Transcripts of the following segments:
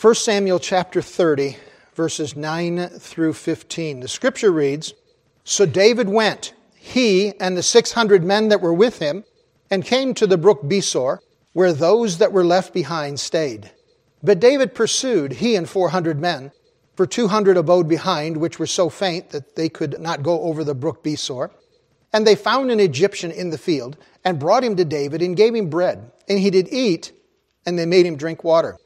1 Samuel chapter 30, verses 9 through 15. The scripture reads So David went, he and the 600 men that were with him, and came to the brook Besor, where those that were left behind stayed. But David pursued, he and 400 men, for 200 abode behind, which were so faint that they could not go over the brook Besor. And they found an Egyptian in the field, and brought him to David, and gave him bread. And he did eat, and they made him drink water.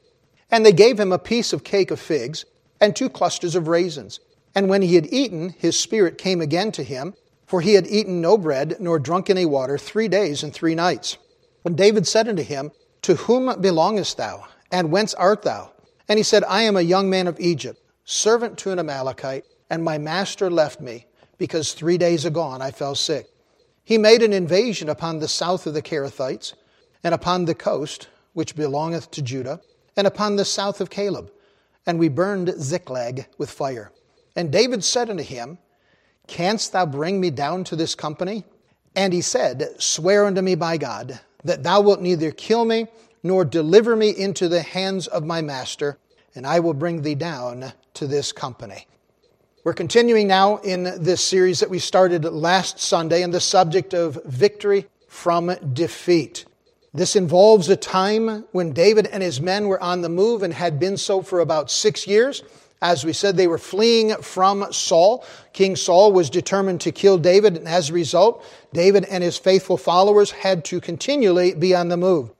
And they gave him a piece of cake of figs and two clusters of raisins. And when he had eaten, his spirit came again to him, for he had eaten no bread nor drunk any water three days and three nights. And David said unto him, To whom belongest thou? And whence art thou? And he said, I am a young man of Egypt, servant to an Amalekite, and my master left me, because three days agone I fell sick. He made an invasion upon the south of the Cherethites, and upon the coast, which belongeth to Judah, and upon the south of Caleb. And we burned Ziklag with fire. And David said unto him, Canst thou bring me down to this company? And he said, Swear unto me by God, that thou wilt neither kill me, nor deliver me into the hands of my master, and I will bring thee down to this company. We're continuing now in this series that we started last Sunday in the subject of victory from defeat. This involves a time when David and his men were on the move and had been so for about six years. As we said, they were fleeing from Saul. King Saul was determined to kill David, and as a result, David and his faithful followers had to continually be on the move.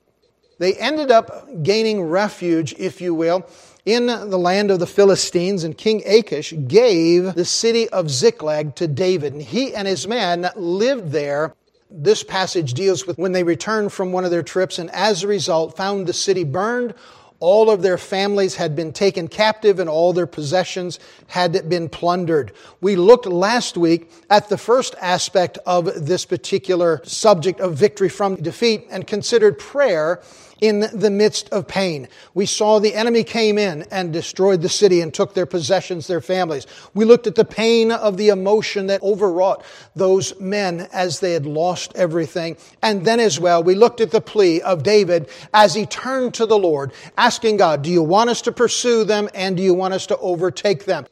They ended up gaining refuge, if you will, in the land of the Philistines, and King Achish gave the city of Ziklag to David, and he and his men lived there this passage deals with when they returned from one of their trips and as a result found the city burned. All of their families had been taken captive and all their possessions had been plundered. We looked last week at the first aspect of this particular subject of victory from defeat and considered prayer in the midst of pain. We saw the enemy came in and destroyed the city and took their possessions, their families. We looked at the pain of the emotion that overwrought those men as they had lost everything. And then as well, we looked at the plea of David as he turned to the Lord, asking God, do you want us to pursue them and do you want us to overtake them?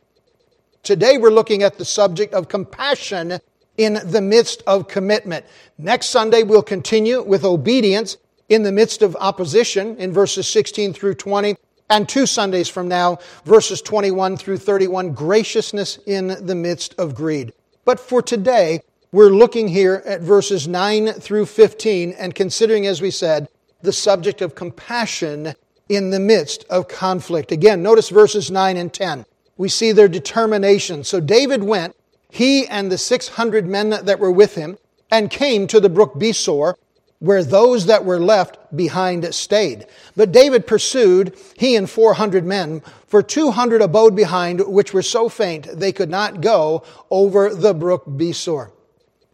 Today we're looking at the subject of compassion in the midst of commitment. Next Sunday we'll continue with obedience in the midst of opposition in verses 16 through 20. And two Sundays from now, verses 21 through 31, graciousness in the midst of greed. But for today, we're looking here at verses 9 through 15 and considering, as we said, the subject of compassion in the midst of conflict. Again, notice verses 9 and 10. We see their determination. So David went, he and the 600 men that were with him, and came to the brook Besor, where those that were left behind stayed. But David pursued, he and 400 men, for 200 abode behind, which were so faint they could not go over the brook Besor.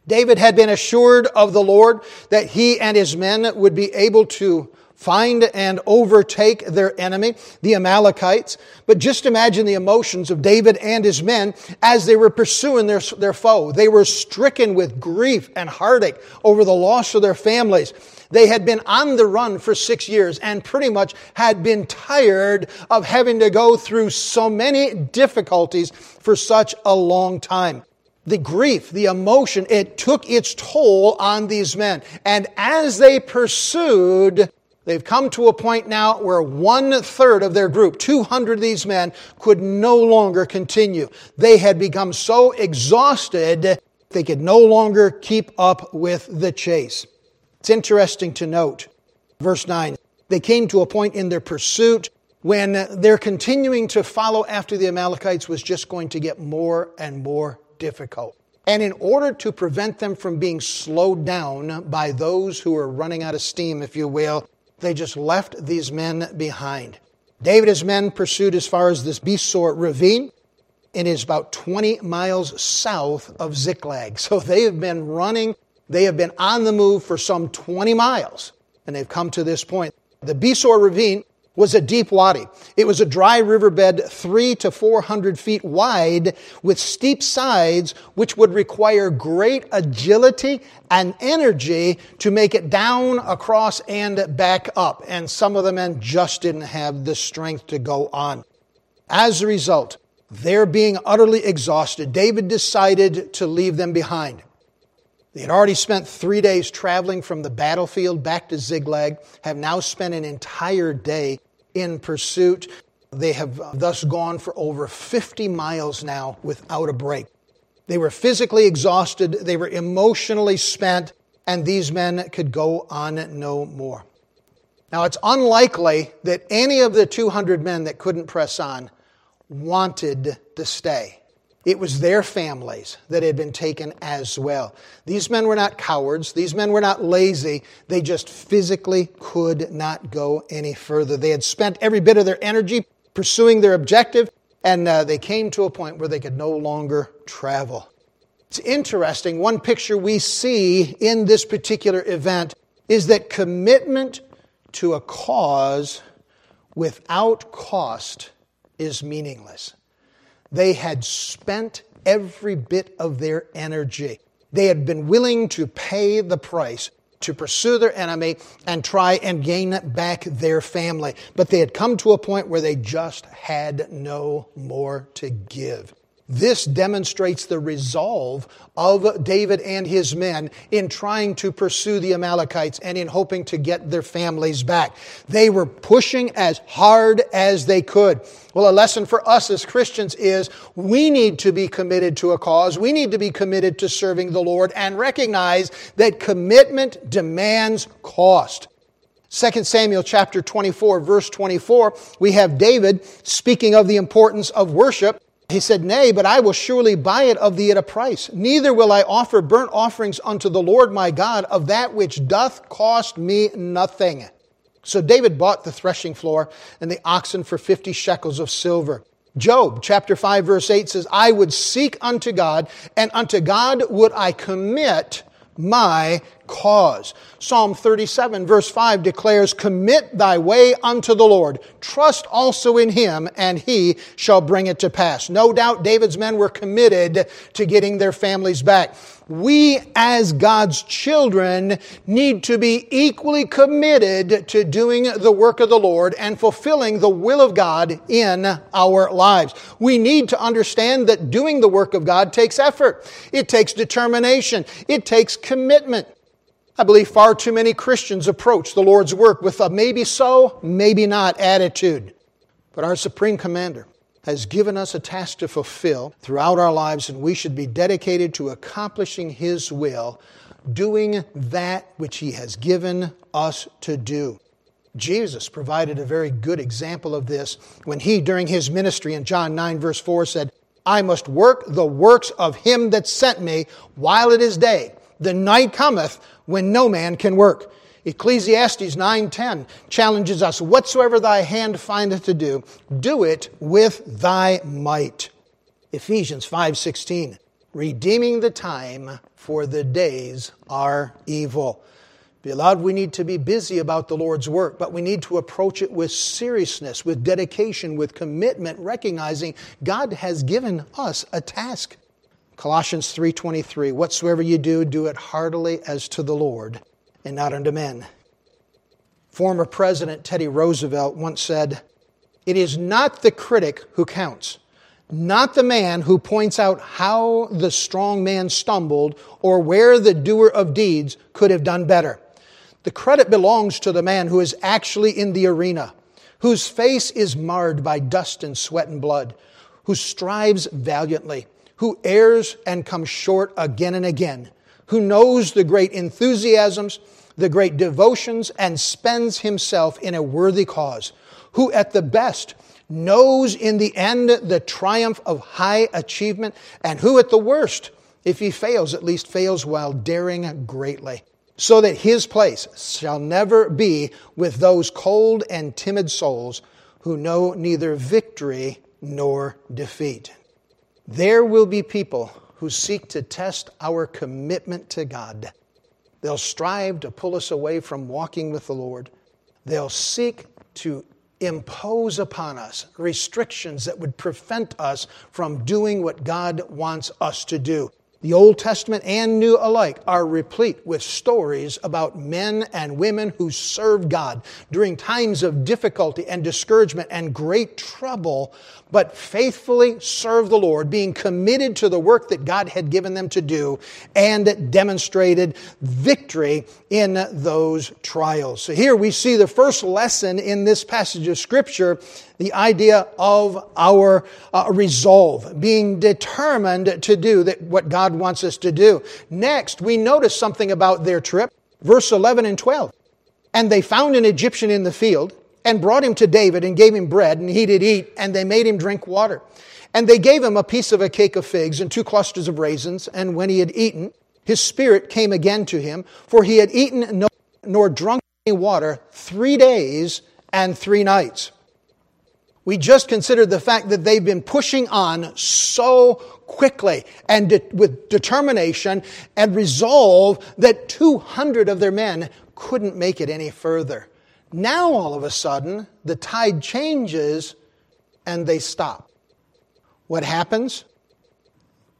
David had been assured of the Lord that he and his men would be able to find and overtake their enemy, the Amalekites. But just imagine the emotions of David and his men as they were pursuing their, their foe. They were stricken with grief and heartache over the loss of their families. They had been on the run for six years and pretty much had been tired of having to go through so many difficulties for such a long time the grief, the emotion, it took its toll on these men. And as they pursued They've come to a point now where one third of their group, 200 of these men, could no longer continue. They had become so exhausted, they could no longer keep up with the chase. It's interesting to note, verse 9, they came to a point in their pursuit when their continuing to follow after the Amalekites was just going to get more and more difficult. And in order to prevent them from being slowed down by those who are running out of steam, if you will, they just left these men behind. David and his men pursued as far as this Besor ravine. And it is about 20 miles south of Ziklag. So they have been running, they have been on the move for some 20 miles, and they've come to this point. The Besor ravine was a deep wadi. It was a dry riverbed three to four hundred feet wide with steep sides, which would require great agility and energy to make it down, across, and back up. And some of the men just didn't have the strength to go on. As a result, they're being utterly exhausted. David decided to leave them behind. They had already spent three days traveling from the battlefield back to Ziklag, have now spent an entire day in pursuit. They have uh, thus gone for over 50 miles now without a break. They were physically exhausted, they were emotionally spent, and these men could go on no more. Now, it's unlikely that any of the 200 men that couldn't press on wanted to stay. It was their families that had been taken as well. These men were not cowards. These men were not lazy. They just physically could not go any further. They had spent every bit of their energy pursuing their objective, and uh, they came to a point where they could no longer travel. It's interesting. One picture we see in this particular event is that commitment to a cause without cost is meaningless. They had spent every bit of their energy. They had been willing to pay the price to pursue their enemy and try and gain back their family. But they had come to a point where they just had no more to give. This demonstrates the resolve of David and his men in trying to pursue the Amalekites and in hoping to get their families back. They were pushing as hard as they could. Well, a lesson for us as Christians is we need to be committed to a cause. We need to be committed to serving the Lord and recognize that commitment demands cost. 2 Samuel chapter 24 verse 24, we have David speaking of the importance of worship he said, Nay, but I will surely buy it of thee at a price. Neither will I offer burnt offerings unto the Lord my God of that which doth cost me nothing. So David bought the threshing floor and the oxen for 50 shekels of silver. Job chapter 5 verse 8 says, I would seek unto God, and unto God would I commit my cause. Psalm 37 verse 5 declares, Commit thy way unto the Lord. Trust also in him, and he shall bring it to pass. No doubt David's men were committed to getting their families back. We as God's children need to be equally committed to doing the work of the Lord and fulfilling the will of God in our lives. We need to understand that doing the work of God takes effort. It takes determination. It takes commitment. I believe far too many Christians approach the Lord's work with a maybe so, maybe not attitude. But our Supreme Commander has given us a task to fulfill throughout our lives, and we should be dedicated to accomplishing His will, doing that which He has given us to do. Jesus provided a very good example of this when he, during his ministry in John 9, verse 4, said, I must work the works of him that sent me while it is day. The night cometh when no man can work. Ecclesiastes 9:10 challenges us, whatsoever thy hand findeth to do, do it with thy might. Ephesians 5:16 redeeming the time for the days are evil. Beloved, we need to be busy about the Lord's work, but we need to approach it with seriousness, with dedication, with commitment, recognizing God has given us a task. Colossians 3:23 Whatsoever you do do it heartily as to the Lord and not unto men. Former President Teddy Roosevelt once said, "It is not the critic who counts, not the man who points out how the strong man stumbled or where the doer of deeds could have done better. The credit belongs to the man who is actually in the arena, whose face is marred by dust and sweat and blood, who strives valiantly." Who errs and comes short again and again, who knows the great enthusiasms, the great devotions, and spends himself in a worthy cause, who at the best knows in the end the triumph of high achievement, and who at the worst, if he fails, at least fails while daring greatly, so that his place shall never be with those cold and timid souls who know neither victory nor defeat. There will be people who seek to test our commitment to God. They'll strive to pull us away from walking with the Lord. They'll seek to impose upon us restrictions that would prevent us from doing what God wants us to do. The Old Testament and New alike are replete with stories about men and women who served God during times of difficulty and discouragement and great trouble, but faithfully served the Lord, being committed to the work that God had given them to do and demonstrated victory in those trials. So here we see the first lesson in this passage of Scripture the idea of our uh, resolve, being determined to do that what God wants us to do. Next, we notice something about their trip, verse 11 and 12. And they found an Egyptian in the field and brought him to David and gave him bread, and he did eat, and they made him drink water. And they gave him a piece of a cake of figs and two clusters of raisins, and when he had eaten, his spirit came again to him, for he had eaten no, nor drunk any water three days and three nights. We just considered the fact that they've been pushing on so quickly and de- with determination and resolve that 200 of their men couldn't make it any further. Now, all of a sudden, the tide changes and they stop. What happens?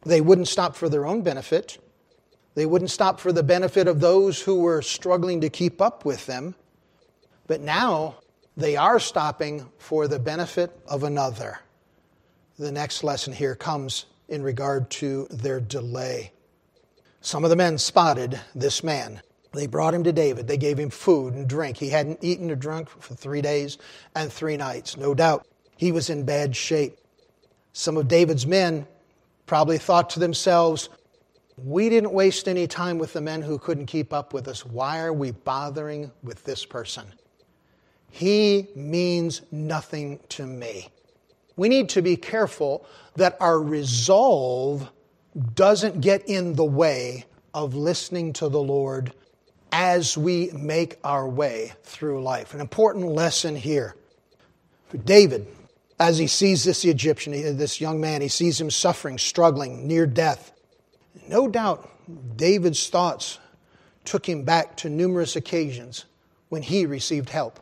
They wouldn't stop for their own benefit. They wouldn't stop for the benefit of those who were struggling to keep up with them. But now they are stopping for the benefit of another. The next lesson here comes in regard to their delay. Some of the men spotted this man. They brought him to David. They gave him food and drink. He hadn't eaten or drunk for three days and three nights. No doubt he was in bad shape. Some of David's men probably thought to themselves, We didn't waste any time with the men who couldn't keep up with us. Why are we bothering with this person? He means nothing to me. We need to be careful that our resolve doesn't get in the way of listening to the Lord as we make our way through life. An important lesson here. For David, as he sees this Egyptian, this young man, he sees him suffering, struggling, near death. No doubt David's thoughts took him back to numerous occasions when he received help.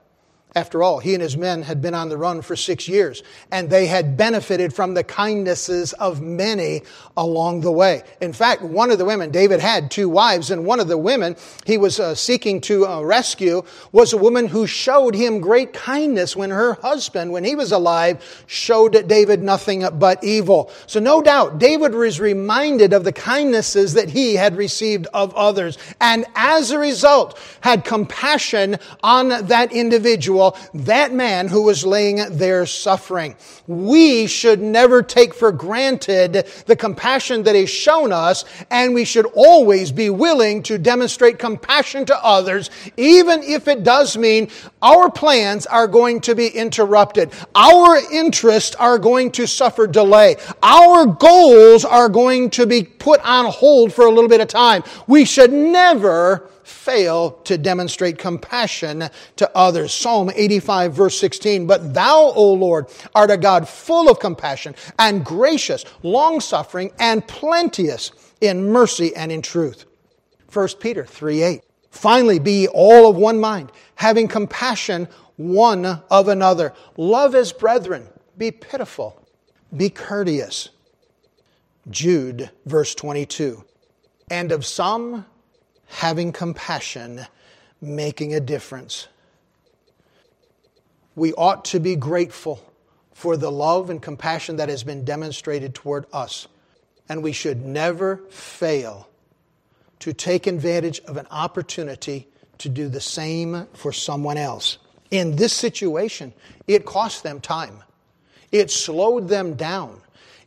After all, he and his men had been on the run for six years, and they had benefited from the kindnesses of many along the way. In fact, one of the women, David had two wives, and one of the women he was uh, seeking to uh, rescue was a woman who showed him great kindness when her husband, when he was alive, showed David nothing but evil. So, no doubt, David was reminded of the kindnesses that he had received of others, and as a result, had compassion on that individual that man who was laying there suffering. We should never take for granted the compassion that is shown us, and we should always be willing to demonstrate compassion to others, even if it does mean our plans are going to be interrupted. Our interests are going to suffer delay. Our goals are going to be put on hold for a little bit of time. We should never fail to demonstrate compassion to others. Psalm 85, verse 16. But thou, O Lord, art a God full of compassion and gracious, long suffering, and plenteous in mercy and in truth. 1 Peter 3 8. Finally, be all of one mind, having compassion one of another. Love as brethren. Be pitiful. Be courteous. Jude, verse 22. And of some having compassion, making a difference. We ought to be grateful for the love and compassion that has been demonstrated toward us. And we should never fail to take advantage of an opportunity to do the same for someone else. In this situation, it cost them time, it slowed them down,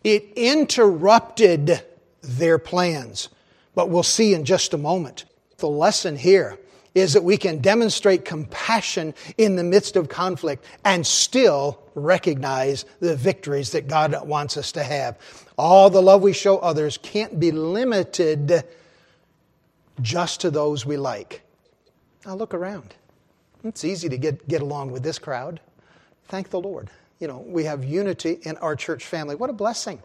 it interrupted their plans. But we'll see in just a moment the lesson here is that we can demonstrate compassion in the midst of conflict and still recognize the victories that God wants us to have. All the love we show others can't be limited just to those we like. Now look around. It's easy to get, get along with this crowd. Thank the Lord. You know, we have unity in our church family. What a blessing.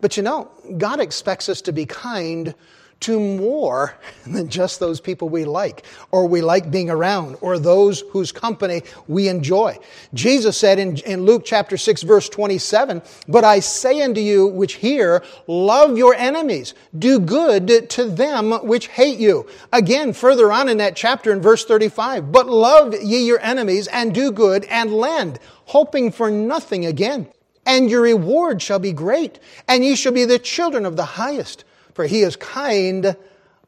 But you know, God expects us to be kind to more than just those people we like or we like being around or those whose company we enjoy. Jesus said in, in Luke chapter 6 verse 27, But I say unto you which hear, love your enemies, do good to them which hate you. Again, further on in that chapter in verse 35, But love ye your enemies and do good and lend, hoping for nothing again. And your reward shall be great, and ye shall be the children of the highest for he is kind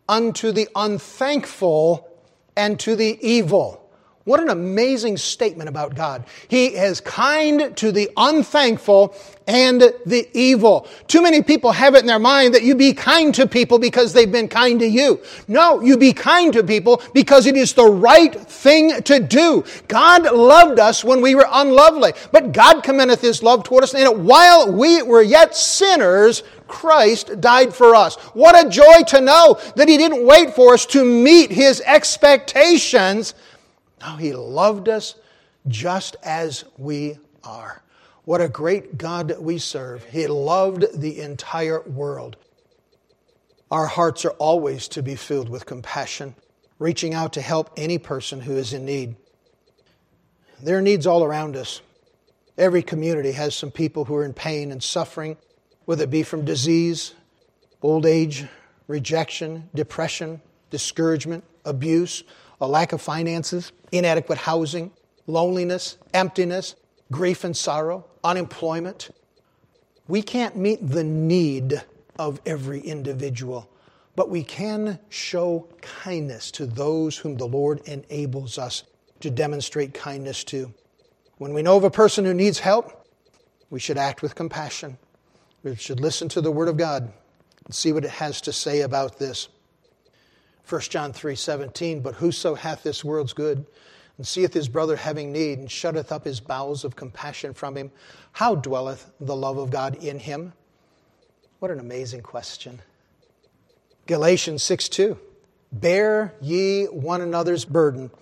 unto the unthankful and to the evil. What an amazing statement about God. He is kind to the unthankful and the evil. Too many people have it in their mind that you be kind to people because they've been kind to you. No, you be kind to people because it is the right thing to do. God loved us when we were unlovely, but God commendeth his love toward us, and while we were yet sinners, Christ died for us. What a joy to know that He didn't wait for us to meet His expectations. No, He loved us just as we are. What a great God we serve. He loved the entire world. Our hearts are always to be filled with compassion, reaching out to help any person who is in need. There are needs all around us. Every community has some people who are in pain and suffering whether it be from disease, old age, rejection, depression, discouragement, abuse, a lack of finances, inadequate housing, loneliness, emptiness, grief and sorrow, unemployment. We can't meet the need of every individual, but we can show kindness to those whom the Lord enables us to demonstrate kindness to. When we know of a person who needs help, we should act with compassion. We should listen to the Word of God and see what it has to say about this. 1 John 3 17, but whoso hath this world's good, and seeth his brother having need, and shutteth up his bowels of compassion from him, how dwelleth the love of God in him? What an amazing question. Galatians 6 2, bear ye one another's burden,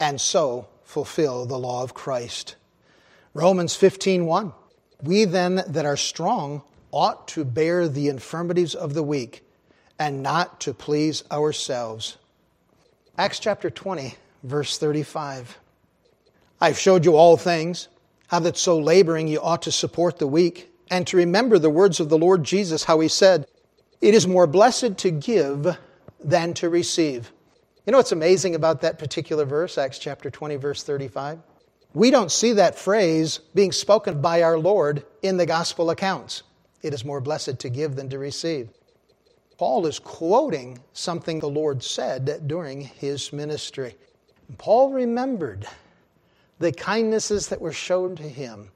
and so fulfill the law of Christ. Romans 15 1, we then that are strong ought to bear the infirmities of the weak and not to please ourselves. Acts chapter 20, verse 35. I've showed you all things, how that so laboring you ought to support the weak, and to remember the words of the Lord Jesus, how he said, It is more blessed to give than to receive. You know what's amazing about that particular verse, Acts chapter 20, verse 35? We don't see that phrase being spoken by our Lord in the gospel accounts. It is more blessed to give than to receive. Paul is quoting something the Lord said during his ministry. Paul remembered the kindnesses that were shown to him.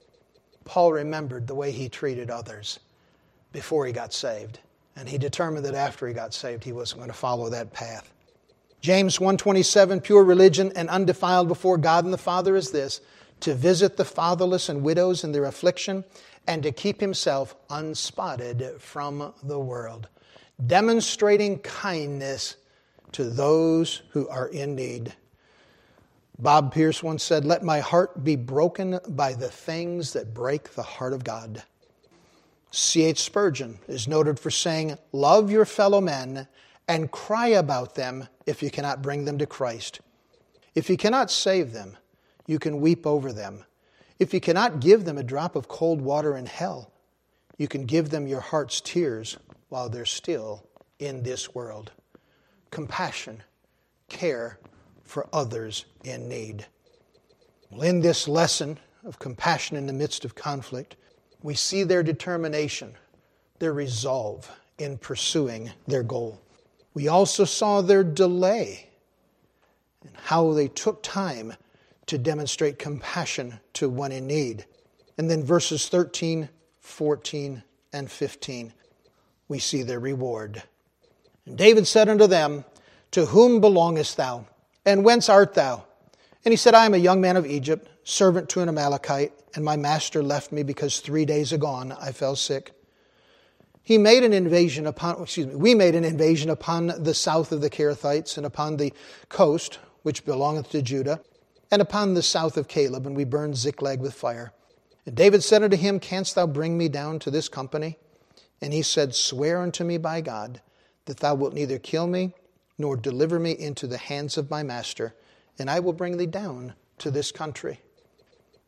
Paul remembered the way he treated others before he got saved, and he determined that after he got saved he wasn't going to follow that path. James 127 pure religion and undefiled before God and the Father is this to visit the fatherless and widows in their affliction and to keep himself unspotted from the world, demonstrating kindness to those who are in need. Bob Pierce once said, Let my heart be broken by the things that break the heart of God. C.H. Spurgeon is noted for saying, Love your fellow men and cry about them if you cannot bring them to Christ. If you cannot save them, you can weep over them if you cannot give them a drop of cold water in hell, you can give them your heart's tears while they're still in this world. Compassion, care for others in need. Well, in this lesson of compassion in the midst of conflict, we see their determination, their resolve in pursuing their goal. We also saw their delay and how they took time to demonstrate compassion to one in need. And then verses 13, 14, and 15, we see their reward. And David said unto them, To whom belongest thou? And whence art thou? And he said, I am a young man of Egypt, servant to an Amalekite, and my master left me because three days agone I fell sick. He made an invasion upon, excuse me, we made an invasion upon the south of the Cherethites and upon the coast, which belongeth to Judah and upon the south of Caleb, and we burned Ziklag with fire. And David said unto him, Canst thou bring me down to this company? And he said, Swear unto me by God, that thou wilt neither kill me nor deliver me into the hands of my master, and I will bring thee down to this country.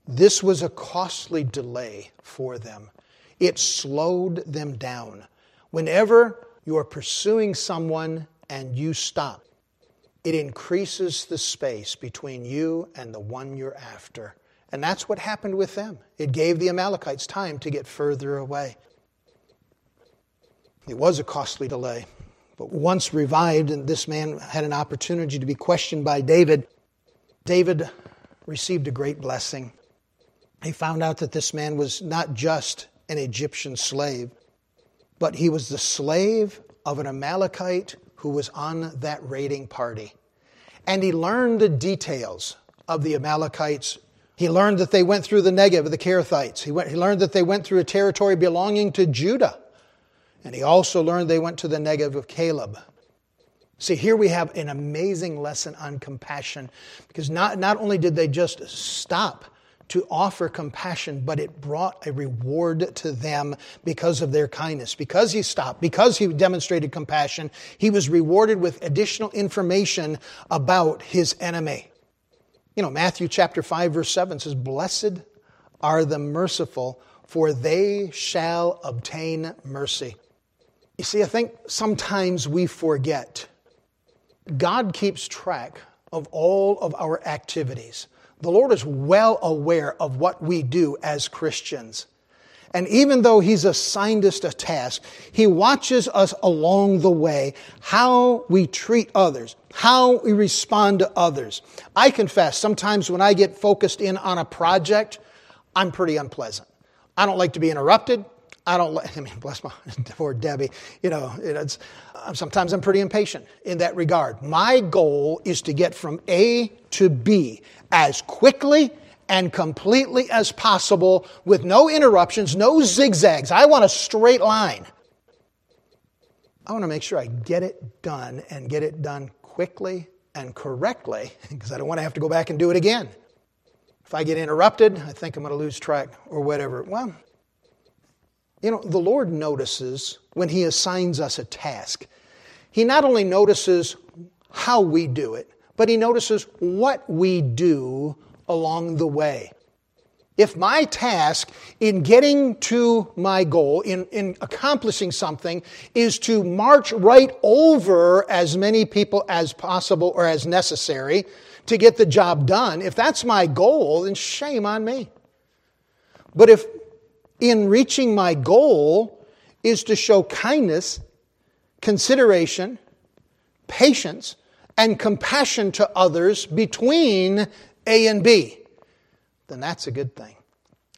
This was a costly delay for them. It slowed them down. Whenever you are pursuing someone and you stop, it increases the space between you and the one you're after. And that's what happened with them. It gave the Amalekites time to get further away. It was a costly delay. But once revived, and this man had an opportunity to be questioned by David, David received a great blessing. He found out that this man was not just an Egyptian slave, but he was the slave of an Amalekite who was on that raiding party. And he learned the details of the Amalekites. He learned that they went through the Negev of the Kerethites. He, went, he learned that they went through a territory belonging to Judah. And he also learned they went to the Negev of Caleb. See, here we have an amazing lesson on compassion because not, not only did they just stop to offer compassion, but it brought a reward to them because of their kindness. Because he stopped, because he demonstrated compassion, he was rewarded with additional information about his enemy. You know, Matthew chapter 5, verse 7 says, Blessed are the merciful, for they shall obtain mercy. You see, I think sometimes we forget. God keeps track of all of our activities. The Lord is well aware of what we do as Christians. And even though He's assigned us a task, He watches us along the way, how we treat others, how we respond to others. I confess, sometimes when I get focused in on a project, I'm pretty unpleasant. I don't like to be interrupted. I don't I mean, bless my, poor Debbie, you know, it's, uh, sometimes I'm pretty impatient in that regard. My goal is to get from A to B as quickly and completely as possible with no interruptions, no zigzags. I want a straight line. I want to make sure I get it done and get it done quickly and correctly because I don't want to have to go back and do it again. If I get interrupted, I think I'm going to lose track or whatever. Well, you know, the Lord notices when He assigns us a task. He not only notices how we do it, but He notices what we do along the way. If my task in getting to my goal, in, in accomplishing something, is to march right over as many people as possible or as necessary to get the job done, if that's my goal, then shame on me. But if in reaching my goal is to show kindness, consideration, patience, and compassion to others between A and B, then that's a good thing.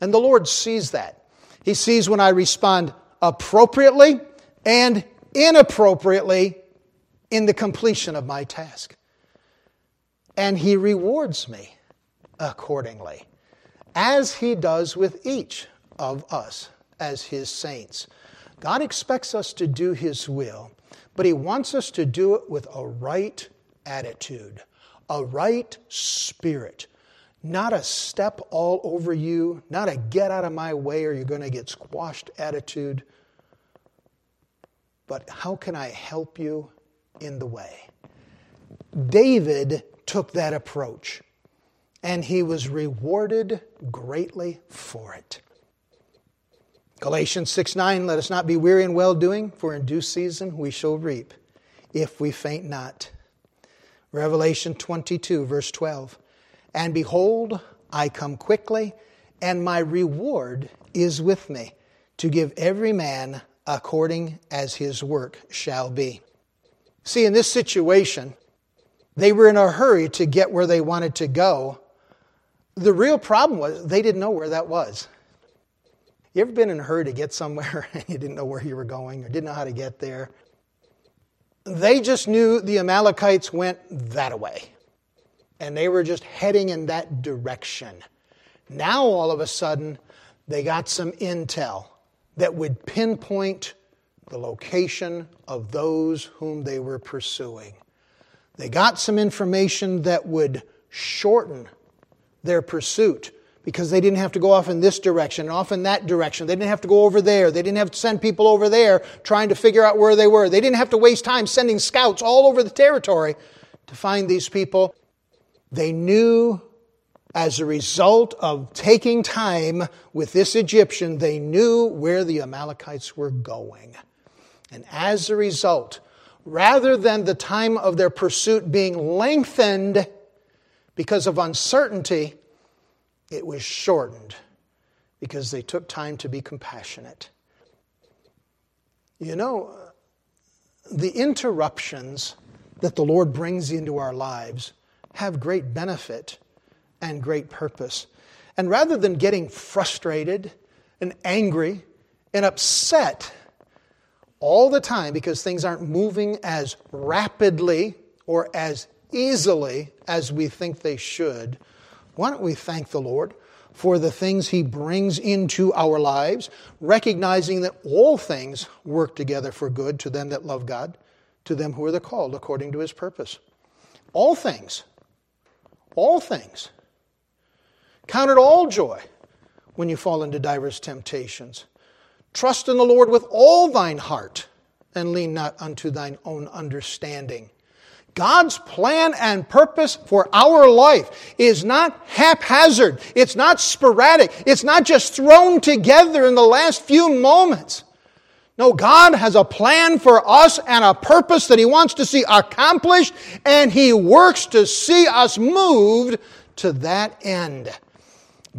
And the Lord sees that. He sees when I respond appropriately and inappropriately in the completion of my task. And He rewards me accordingly, as He does with each of us as His saints. God expects us to do His will, but He wants us to do it with a right attitude, a right spirit. Not a step all over you, not a get out of my way or you're going to get squashed attitude, but how can I help you in the way? David took that approach and he was rewarded greatly for it. Galatians 6 9, let us not be weary in well doing, for in due season we shall reap if we faint not. Revelation 22, verse 12. And behold, I come quickly, and my reward is with me, to give every man according as his work shall be. See, in this situation, they were in a hurry to get where they wanted to go. The real problem was they didn't know where that was. You ever been in a hurry to get somewhere and you didn't know where you were going or didn't know how to get there? They just knew the Amalekites went that way. And they were just heading in that direction. Now, all of a sudden, they got some intel that would pinpoint the location of those whom they were pursuing. They got some information that would shorten their pursuit because they didn't have to go off in this direction and off in that direction. They didn't have to go over there. They didn't have to send people over there trying to figure out where they were. They didn't have to waste time sending scouts all over the territory to find these people. They knew as a result of taking time with this Egyptian, they knew where the Amalekites were going. And as a result, rather than the time of their pursuit being lengthened because of uncertainty, it was shortened because they took time to be compassionate. You know, the interruptions that the Lord brings into our lives have great benefit and great purpose. And rather than getting frustrated and angry and upset all the time because things aren't moving as rapidly or as easily as we think they should, why don't we thank the Lord for the things He brings into our lives, recognizing that all things work together for good to them that love God, to them who are the called according to His purpose. All things. All things. Count it all joy when you fall into diverse temptations. Trust in the Lord with all thine heart, and lean not unto thine own understanding. God's plan and purpose for our life is not haphazard. It's not sporadic. It's not just thrown together in the last few moments. No, God has a plan for us and a purpose that He wants to see accomplished, and He works to see us moved to that end.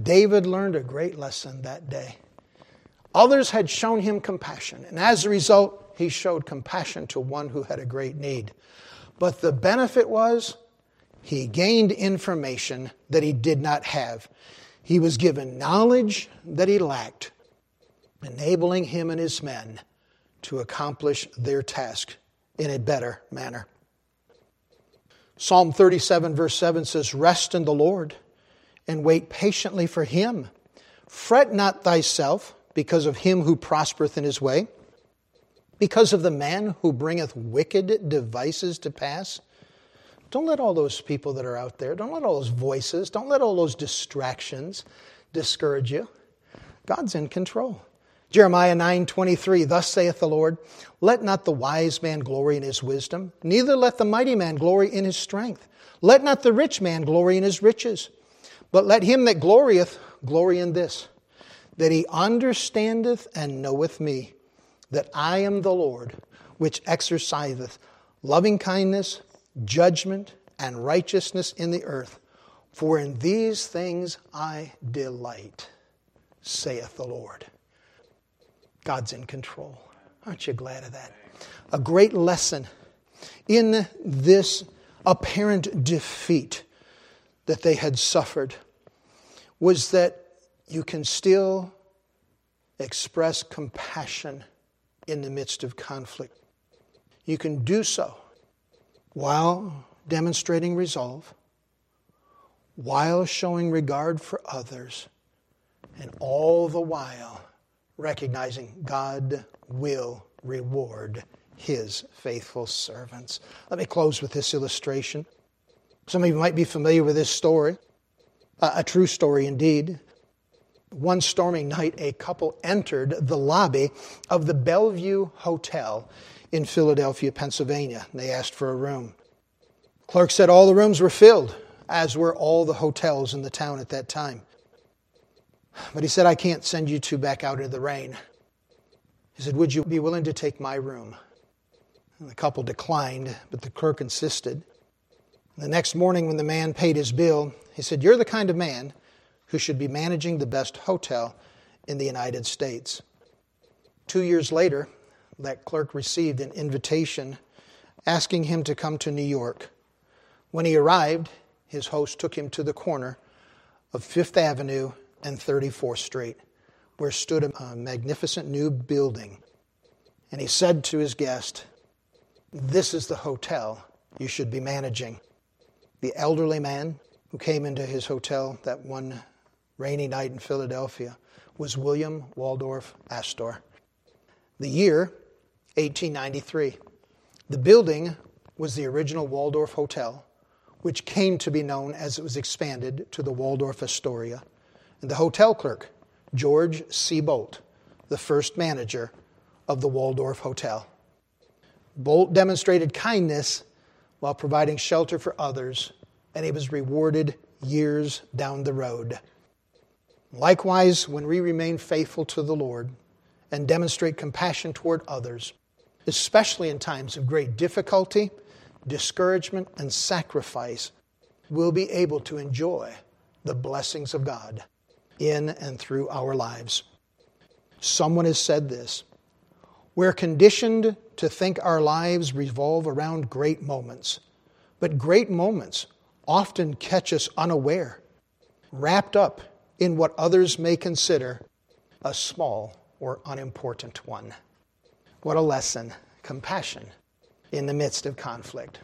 David learned a great lesson that day. Others had shown him compassion, and as a result, he showed compassion to one who had a great need. But the benefit was he gained information that he did not have. He was given knowledge that he lacked, enabling him and his men to accomplish their task in a better manner. Psalm 37, verse 7 says, Rest in the Lord and wait patiently for him. Fret not thyself because of him who prospereth in his way because of the man who bringeth wicked devices to pass? Don't let all those people that are out there, don't let all those voices, don't let all those distractions discourage you. God's in control. Jeremiah 9:23 Thus saith the Lord, let not the wise man glory in his wisdom, neither let the mighty man glory in his strength. Let not the rich man glory in his riches, but let him that glorieth glory in this, that he understandeth and knoweth me, that I am the Lord, which exerciseth loving kindness, judgment, and righteousness in the earth. For in these things I delight, saith the Lord. God's in control. Aren't you glad of that? A great lesson in this apparent defeat that they had suffered was that you can still express compassion in the midst of conflict. You can do so while demonstrating resolve, while showing regard for others, and all the while recognizing God will reward his faithful servants. Let me close with this illustration. Some of you might be familiar with this story, a true story indeed. One stormy night, a couple entered the lobby of the Bellevue Hotel in Philadelphia, Pennsylvania. They asked for a room. Clerk said all the rooms were filled, as were all the hotels in the town at that time. But he said, I can't send you two back out into the rain. He said, Would you be willing to take my room? And the couple declined, but the clerk insisted. The next morning, when the man paid his bill, he said, You're the kind of man who should be managing the best hotel in the United States. Two years later, that clerk received an invitation asking him to come to New York. When he arrived, his host took him to the corner of Fifth Avenue and 34th Street, where stood a magnificent new building. And he said to his guest, This is the hotel you should be managing. The elderly man who came into his hotel that one rainy night in Philadelphia was William Waldorf Astor. The year, 1893. The building was the original Waldorf Hotel, which came to be known as it was expanded to the Waldorf Astoria and the hotel clerk, George C. Boldt, the first manager of the Waldorf Hotel. Boldt demonstrated kindness while providing shelter for others, and he was rewarded years down the road. Likewise, when we remain faithful to the Lord and demonstrate compassion toward others, especially in times of great difficulty, discouragement, and sacrifice, we'll be able to enjoy the blessings of God in and through our lives. Someone has said this We're conditioned to think our lives revolve around great moments, but great moments often catch us unaware, wrapped up in what others may consider a small or unimportant one. What a lesson, compassion in the midst of conflict.